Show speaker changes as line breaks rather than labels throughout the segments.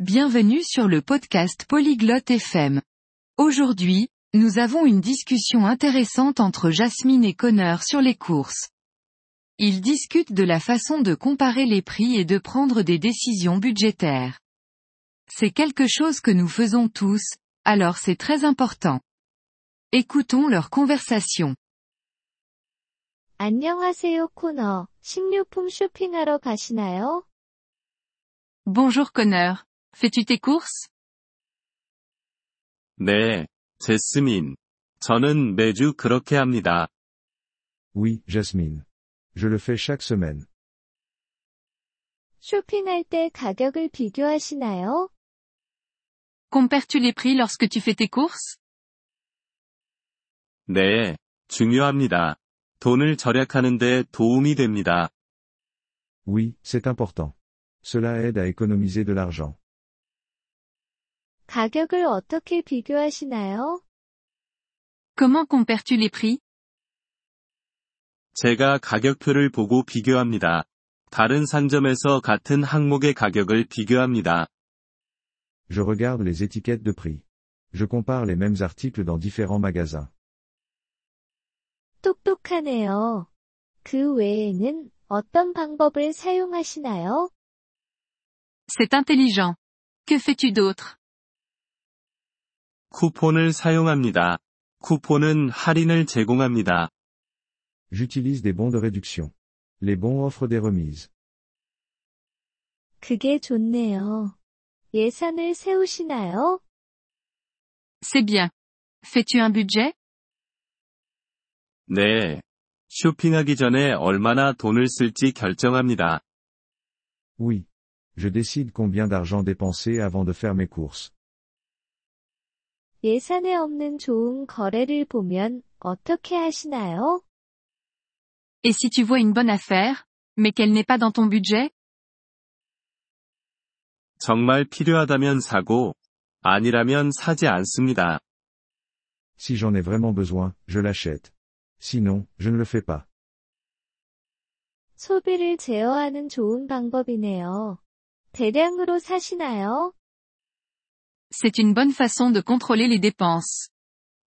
Bienvenue sur le podcast Polyglotte FM. Aujourd'hui, nous avons une discussion intéressante entre Jasmine et Connor sur les courses. Ils discutent de la façon de comparer les prix et de prendre des décisions budgétaires. C'est quelque chose que nous faisons tous, alors c'est très important. Écoutons leur conversation.
안녕하세요 코너. 식료품 쇼핑하러 가시나요?
Bonjour Connor. Fais-tu tes courses?
네, 제스민. 저는 매주 그렇게 합니다.
Oui, Jasmine. Je le fais chaque semaine.
쇼핑할 때 가격을 비교하시나요?
Compares-tu les prix lorsque tu fais tes courses?
네, 중요합니다. 돈을 절약하는데 도움이 됩니다.
Oui, c'est important. Cela aide à économiser de l'argent.
가격을 어떻게 비교하시나요?
Comment compares-tu les prix?
제가 가격표를 보고 비교합니다. 다른 상점에서 같은 항목의 가격을 비교합니다.
Je regarde les étiquettes de prix. Je compare les mêmes articles dans différents magasins.
똑똑하네요. 그 외에는 어떤 방법을 사용하시나요?
C'est intelligent. Que fais-tu d'autre?
쿠폰을 사용합니다. 쿠폰은 할인을 제공합니다.
J'utilise des bons de réduction. Les bons offrent des remises.
그게 좋네요. 예산을 세우시나요?
C'est bien. Fais-tu un budget?
네. 쇼핑하기 전에 얼마나 돈을 쓸지 결정합니다.
Oui. Je décide combien d'argent dépenser avant de faire mes courses.
예산에 없는 좋은 거래를 보면 어떻게 하시나요?
Et si tu vois une bonne affaire, mais qu'elle n'est pas dans ton budget?
정말 필요하다면 사고, 아니라면 사지 않습니다.
Si j'en ai vraiment besoin, je l'achète. Sinon, je ne le fais pas.
소비를 제어하는 좋은 방법이네요. 대량으로 사시나요?
C'est une bonne façon de contrôler les dépenses.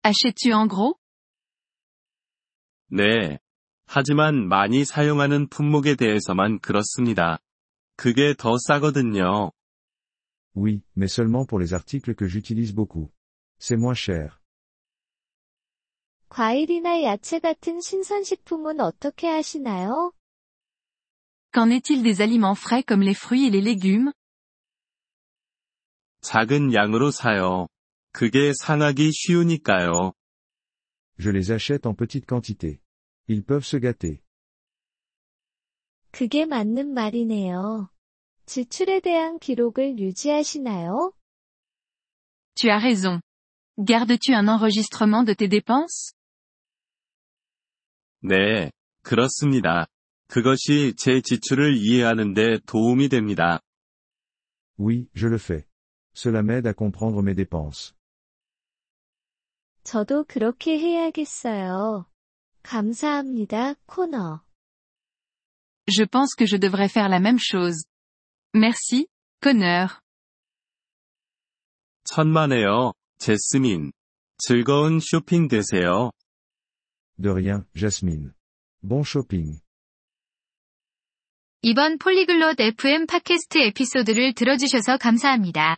Achètes-tu en gros?
네. 하지만 많이 사용하는 품목에 대해서만 그렇습니다. 그게 더 싸거든요.
Oui, mais seulement pour les articles que j'utilise beaucoup. C'est moins cher.
과일이나 야채 같은 신선식품은 어떻게 하시나요?
Qu'en est-il des aliments frais comme les fruits et les légumes?
작은 양으로 사요. 그게 상하기 쉬우니까요.
Je les achète en petite quantité. Ils peuvent se gâter.
그게 맞는 말이네요. 지출에 대한 기록을 유지하시나요?
Tu as raison. Gardes-tu un enregistrement de tes dépenses?
네, 그렇습니다. 그것이 제 지출을 이해하는 데 도움이 됩니다.
Oui, je le fais. Cela m'aide à comprendre mes dépenses.
저도 그렇게 해야겠어요. 감사합니다, 코너.
Je pense que je devrais faire la même chose. Merci, Connor.
천만에요, 제스민. 즐거운 쇼핑 되세요.
De rien, Jasmine. Bon shopping.
이번 폴리글롯 FM 팟캐스트 에피소드를 들어주셔서 감사합니다.